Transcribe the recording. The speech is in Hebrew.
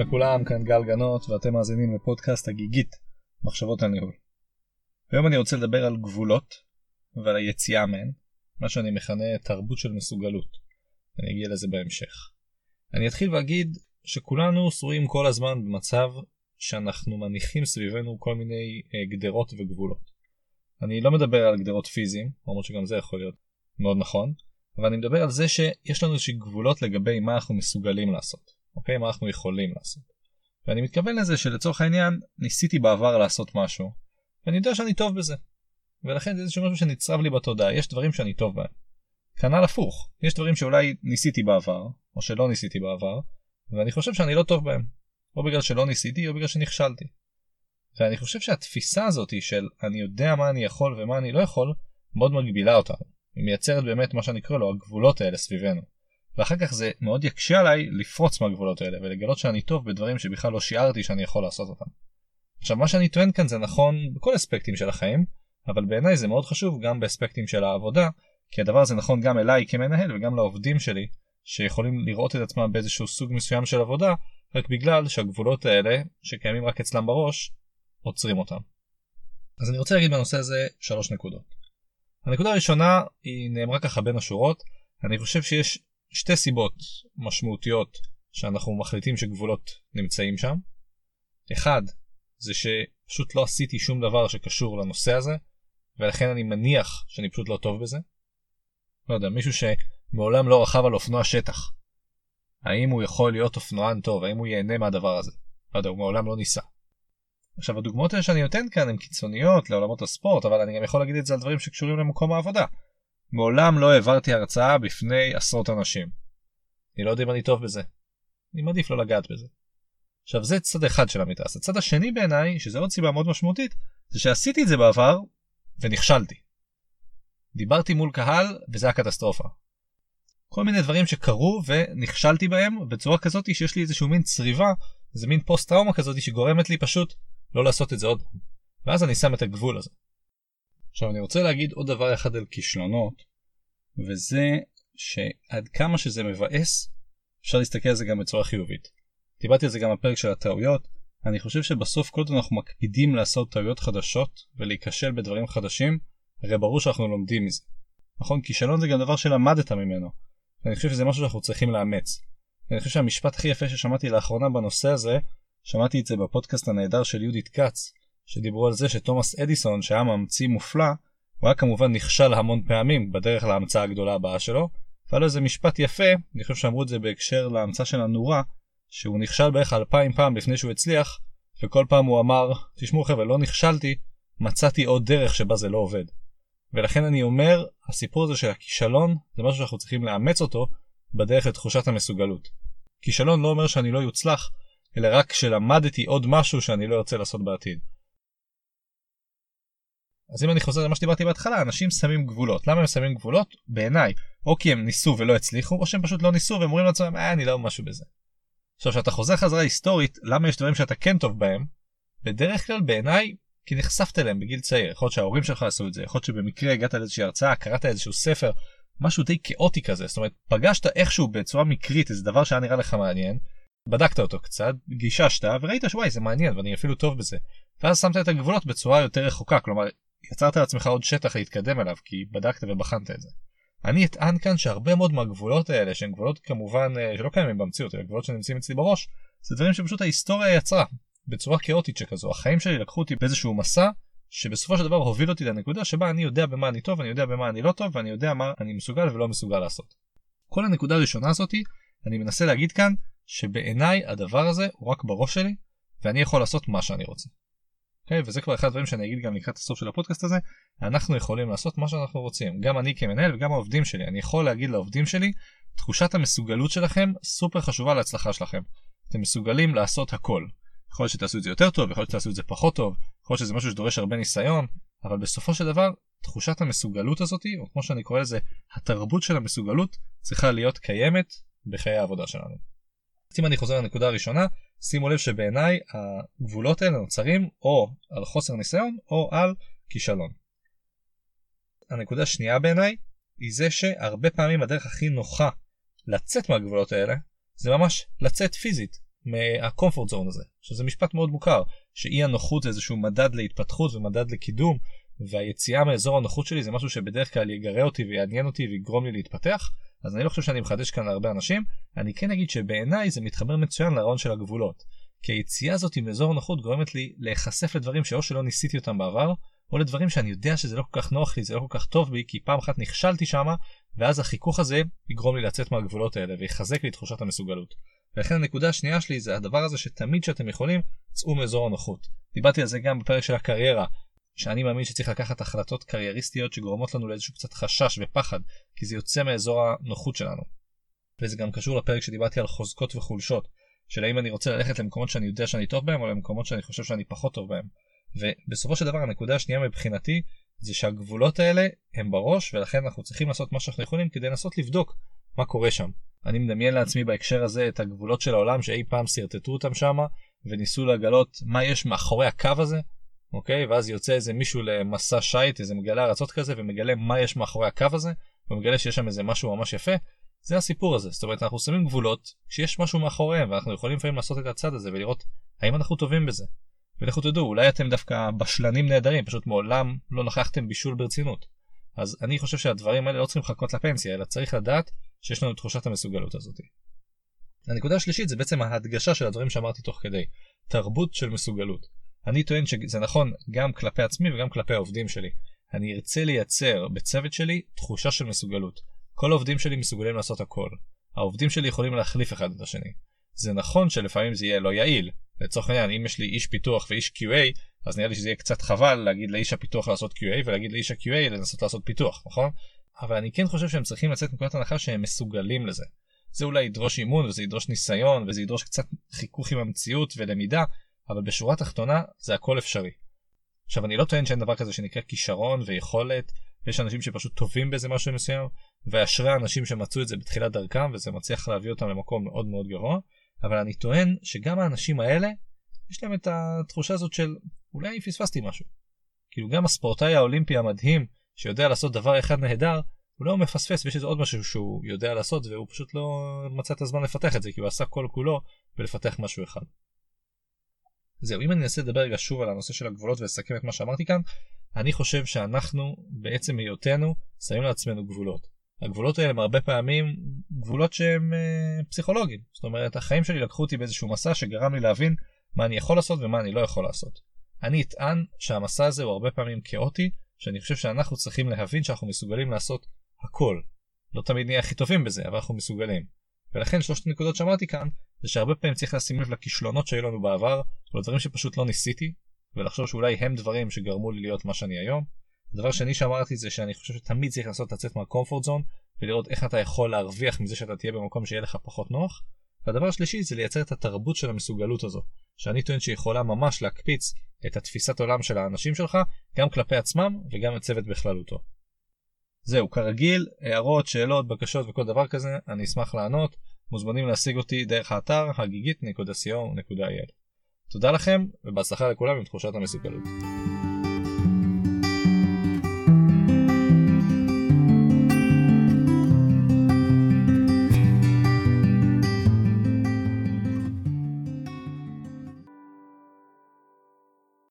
לכולם, כאן גל גנות ואתם מאזינים לפודקאסט הגיגית, מחשבות על ניהול. היום אני רוצה לדבר על גבולות ועל היציאה מהן, מה שאני מכנה תרבות של מסוגלות. אני אגיע לזה בהמשך. אני אתחיל ואגיד שכולנו שרויים כל הזמן במצב שאנחנו מניחים סביבנו כל מיני אה, גדרות וגבולות. אני לא מדבר על גדרות פיזיים, למרות שגם זה יכול להיות מאוד נכון, אבל אני מדבר על זה שיש לנו איזושהי גבולות לגבי מה אנחנו מסוגלים לעשות. אוקיי? מה אנחנו יכולים לעשות. ואני מתכוון לזה שלצורך העניין ניסיתי בעבר לעשות משהו, ואני יודע שאני טוב בזה. ולכן זה איזשהו משהו שנצרב לי בתודעה, יש דברים שאני טוב בהם. כנ"ל הפוך, יש דברים שאולי ניסיתי בעבר, או שלא ניסיתי בעבר, ואני חושב שאני לא טוב בהם. או בגלל שלא ניסיתי, או בגלל שנכשלתי. ואני חושב שהתפיסה הזאת של אני יודע מה אני יכול ומה אני לא יכול, מאוד מגבילה אותנו. היא מייצרת באמת מה שאני קורא לו הגבולות האלה סביבנו. ואחר כך זה מאוד יקשה עליי לפרוץ מהגבולות האלה ולגלות שאני טוב בדברים שבכלל לא שיערתי שאני יכול לעשות אותם. עכשיו מה שאני טוען כאן זה נכון בכל אספקטים של החיים, אבל בעיניי זה מאוד חשוב גם באספקטים של העבודה, כי הדבר הזה נכון גם אליי כמנהל וגם לעובדים שלי, שיכולים לראות את עצמם באיזשהו סוג מסוים של עבודה, רק בגלל שהגבולות האלה, שקיימים רק אצלם בראש, עוצרים אותם. אז אני רוצה להגיד בנושא הזה שלוש נקודות. הנקודה הראשונה היא נאמרה ככה בין השורות, אני חושב שיש שתי סיבות משמעותיות שאנחנו מחליטים שגבולות נמצאים שם. אחד, זה שפשוט לא עשיתי שום דבר שקשור לנושא הזה, ולכן אני מניח שאני פשוט לא טוב בזה. לא יודע, מישהו שמעולם לא רכב על אופנוע שטח. האם הוא יכול להיות אופנוען טוב? האם הוא ייהנה מהדבר הזה? לא יודע, הוא מעולם לא ניסה. עכשיו הדוגמאות האלה שאני נותן כאן הן קיצוניות לעולמות הספורט, אבל אני גם יכול להגיד את זה על דברים שקשורים למקום העבודה. מעולם לא העברתי הרצאה בפני עשרות אנשים. אני לא יודע אם אני טוב בזה. אני מעדיף לא לגעת בזה. עכשיו זה צד אחד של המתרס. הצד השני בעיניי, שזה עוד סיבה מאוד משמעותית, זה שעשיתי את זה בעבר ונכשלתי. דיברתי מול קהל וזה הקטסטרופה. כל מיני דברים שקרו ונכשלתי בהם בצורה כזאת שיש לי איזשהו מין צריבה, איזה מין פוסט טראומה כזאת שגורמת לי פשוט לא לעשות את זה עוד. ואז אני שם את הגבול הזה. עכשיו אני רוצה להגיד עוד דבר אחד על כישלונות, וזה שעד כמה שזה מבאס, אפשר להסתכל על זה גם בצורה חיובית. דיברתי על זה גם בפרק של הטעויות, אני חושב שבסוף כל עוד אנחנו מקפידים לעשות טעויות חדשות ולהיכשל בדברים חדשים, הרי ברור שאנחנו לומדים מזה. נכון? כישלון זה גם דבר שלמדת ממנו. ואני חושב שזה משהו שאנחנו צריכים לאמץ. אני חושב שהמשפט הכי יפה ששמעתי לאחרונה בנושא הזה, שמעתי את זה בפודקאסט הנהדר של יהודית כץ, שדיברו על זה שתומאס אדיסון שהיה ממציא מופלא הוא היה כמובן נכשל המון פעמים בדרך להמצאה הגדולה הבאה שלו והיה לו איזה משפט יפה אני חושב שאמרו את זה בהקשר להמצאה של הנורה שהוא נכשל בערך אלפיים פעם לפני שהוא הצליח וכל פעם הוא אמר תשמעו חבר'ה לא נכשלתי מצאתי עוד דרך שבה זה לא עובד ולכן אני אומר הסיפור הזה של הכישלון זה משהו שאנחנו צריכים לאמץ אותו בדרך לתחושת המסוגלות. כישלון לא אומר שאני לא יוצלח אלא רק שלמדתי עוד משהו שאני לא ארצה לעשות בעתיד. אז אם אני חוזר למה שדיברתי בהתחלה, אנשים שמים גבולות. למה הם שמים גבולות? בעיניי, או כי הם ניסו ולא הצליחו, או שהם פשוט לא ניסו והם אומרים לעצמם, אה, אני לא משהו בזה. עכשיו, כשאתה חוזר חזרה היסטורית, למה יש דברים שאתה כן טוב בהם? בדרך כלל בעיניי, כי נחשפת אליהם בגיל צעיר. יכול להיות שההורים שלך עשו את זה, יכול להיות שבמקרה הגעת לאיזושהי הרצאה, קראת איזשהו ספר, משהו די כאוטי כזה. זאת אומרת, פגשת איכשהו בצורה מקרית איזה דבר שהיה נראה לך מעניין, בדקת אותו קצת, גיששת, וראית שוואי זה מעניין ואני אפילו טוב בזה. ואז שמת את הגבולות בצורה יותר רחוקה, כלומר יצרת לעצמך עוד שטח להתקדם אליו כי בדקת ובחנת את זה. אני אטען כאן שהרבה מאוד מהגבולות האלה שהם גבולות כמובן אה, שלא קיימים במציאות אלא גבולות שנמצאים אצלי בראש זה דברים שפשוט ההיסטוריה יצרה בצורה כאוטית שכזו החיים שלי לקחו אותי באיזשהו מסע שבסופו של דבר הוביל אותי לנקודה שבה אני יודע במה אני טוב אני יודע במה אני לא טוב ואני יודע מה אני מסוגל ולא מסוגל לעשות. כל הנקודה הראשונה הזאתי אני מנסה להגיד כאן שבעיניי הדבר הזה הוא רק בראש שלי ואני יכול לעשות מה שאני רוצה. אוקיי? וזה כבר אחד הדברים שאני אגיד גם לקראת הסוף של הפודקאסט הזה, אנחנו יכולים לעשות מה שאנחנו רוצים, גם אני כמנהל וגם העובדים שלי, אני יכול להגיד לעובדים שלי, תחושת המסוגלות שלכם סופר חשובה להצלחה שלכם. אתם מסוגלים לעשות הכל. יכול להיות שתעשו את זה יותר טוב, יכול להיות שתעשו את זה פחות טוב, יכול להיות שזה משהו שדורש הרבה ניסיון, אבל בסופו של דבר, תחושת המסוגלות הזאת, או כמו שאני קורא לזה, התרבות של המסוגלות, צריכה להיות קיימת בחיי העבודה שלנו. אז אם אני חוזר לנקודה הראשונה, שימו לב שבעיניי הגבולות האלה נוצרים או על חוסר ניסיון או על כישלון. הנקודה השנייה בעיניי היא זה שהרבה פעמים הדרך הכי נוחה לצאת מהגבולות האלה זה ממש לצאת פיזית. מהקומפורט זון הזה, שזה משפט מאוד מוכר, שאי הנוחות זה איזשהו מדד להתפתחות ומדד לקידום, והיציאה מאזור הנוחות שלי זה משהו שבדרך כלל יגרה אותי ויעניין אותי ויגרום לי להתפתח, אז אני לא חושב שאני מחדש כאן להרבה אנשים, אני כן אגיד שבעיניי זה מתחבר מצוין לרעיון של הגבולות. כי היציאה הזאת מאזור הנוחות גורמת לי להיחשף לדברים שאו שלא ניסיתי אותם בעבר, או לדברים שאני יודע שזה לא כל כך נוח לי, זה לא כל כך טוב בי, כי פעם אחת נכשלתי שמה, ואז החיכוך הזה יגרום לי לצאת מהגבולות האלה ויחזק לי את תחושת המסוגלות. ולכן הנקודה השנייה שלי זה הדבר הזה שתמיד שאתם יכולים, צאו מאזור הנוחות. דיברתי על זה גם בפרק של הקריירה, שאני מאמין שצריך לקחת החלטות קרייריסטיות שגורמות לנו לאיזשהו קצת חשש ופחד, כי זה יוצא מאזור הנוחות שלנו. וזה גם קשור לפרק שדיברתי על חוזקות וחולשות, של האם אני רוצה ללכת למקומות שאני יודע שאני טוב בהם או למקומות שאני חושב שאני פחות טוב בהם. ובסופו של דבר הנקודה השנייה מבחינתי זה שהגבולות האלה הם בראש ולכן אנחנו צריכים לעשות מה שאנחנו יכולים כדי לנסות לבדוק מה קורה שם. אני מדמיין לעצמי בהקשר הזה את הגבולות של העולם שאי פעם שרטטו אותם שמה וניסו לגלות מה יש מאחורי הקו הזה אוקיי ואז יוצא איזה מישהו למסע שייט איזה מגלה ארצות כזה ומגלה מה יש מאחורי הקו הזה ומגלה שיש שם איזה משהו ממש יפה זה הסיפור הזה זאת אומרת אנחנו שמים גבולות כשיש משהו מאחוריהם ואנחנו יכולים לפעמים לעשות את הצד הזה ולראות האם אנחנו טובים בזה. ולכו תדעו אולי אתם דווקא בשלנים נהדרים פשוט מעולם לא לקחתם בישול ברצינות. אז אני חושב שהדברים האלה לא צריכים לחכות לפנסיה אלא צריך לדעת שיש לנו תחושת המסוגלות הזאת. הנקודה השלישית זה בעצם ההדגשה של הדברים שאמרתי תוך כדי תרבות של מסוגלות. אני טוען שזה נכון גם כלפי עצמי וגם כלפי העובדים שלי. אני ארצה לייצר בצוות שלי תחושה של מסוגלות. כל העובדים שלי מסוגלים לעשות הכל. העובדים שלי יכולים להחליף אחד את השני. זה נכון שלפעמים זה יהיה לא יעיל. לצורך העניין, אם יש לי איש פיתוח ואיש QA, אז נראה לי שזה יהיה קצת חבל להגיד לאיש הפיתוח לעשות QA ולהגיד לאיש ה-QA לנסות לעשות פיתוח, נכון? אבל אני כן חושב שהם צריכים לצאת מנקודת הנחה שהם מסוגלים לזה. זה אולי ידרוש אימון וזה ידרוש ניסיון וזה ידרוש קצת חיכוך עם המציאות ולמידה, אבל בשורה התחתונה זה הכל אפשרי. עכשיו אני לא טוען שאין דבר כזה שנקרא כישרון ויכולת, יש אנשים שפשוט טובים באיזה משהו מסוים, ואשרי האנשים שמצאו את זה בתחילת דרכם וזה מצליח להביא אותם למקום מאוד מאוד גרוע, אבל אני טוען שגם האנשים האלה, יש להם את התחושה הזאת של אולי פספסתי משהו. כאילו גם הספורטאי האולימפי המדהים שיודע לעשות דבר אחד נהדר, אולי הוא מפספס ויש איזה עוד משהו שהוא יודע לעשות והוא פשוט לא מצא את הזמן לפתח את זה כי הוא עשה כל כולו בלפתח משהו אחד. זהו, אם אני אנסה לדבר רגע שוב על הנושא של הגבולות ולסכם את מה שאמרתי כאן, אני חושב שאנחנו בעצם היותנו שמים לעצמנו גבולות. הגבולות האלה הם הרבה פעמים גבולות שהם אה, פסיכולוגיים. זאת אומרת, החיים שלי לקחו אותי באיזשהו מסע שגרם לי להבין מה אני יכול לעשות ומה אני לא יכול לעשות. אני אטען שהמסע הזה הוא הרבה פעמים כאוטי, שאני חושב שאנחנו צריכים להבין שאנחנו מסוגלים לעשות הכל. לא תמיד נהיה הכי טובים בזה, אבל אנחנו מסוגלים. ולכן שלושת הנקודות שאמרתי כאן, זה שהרבה פעמים צריך לשים לב לכישלונות שהיו לנו בעבר, ולדברים שפשוט לא ניסיתי, ולחשוב שאולי הם דברים שגרמו לי להיות מה שאני היום. הדבר שני שאמרתי זה שאני חושב שתמיד צריך לעשות לצאת מהקומפורט זון, ולראות איך אתה יכול להרוויח מזה שאתה תהיה במקום שיהיה לך פחות נוח. והדבר השלישי זה לייצר את התרבות של המסוגלות הזו, שאני טוען שיכולה ממש להקפיץ את התפיסת עולם של האנשים שלך, גם כלפי עצמם וגם הצוות בכללותו. זהו, כרגיל, הערות, שאלות, בקשות וכל דבר כזה, אני אשמח לענות. מוזמנים להשיג אותי דרך האתר הגיגית.co.il. תודה לכם, ובהצלחה לכולם עם תחושת המסוגלות.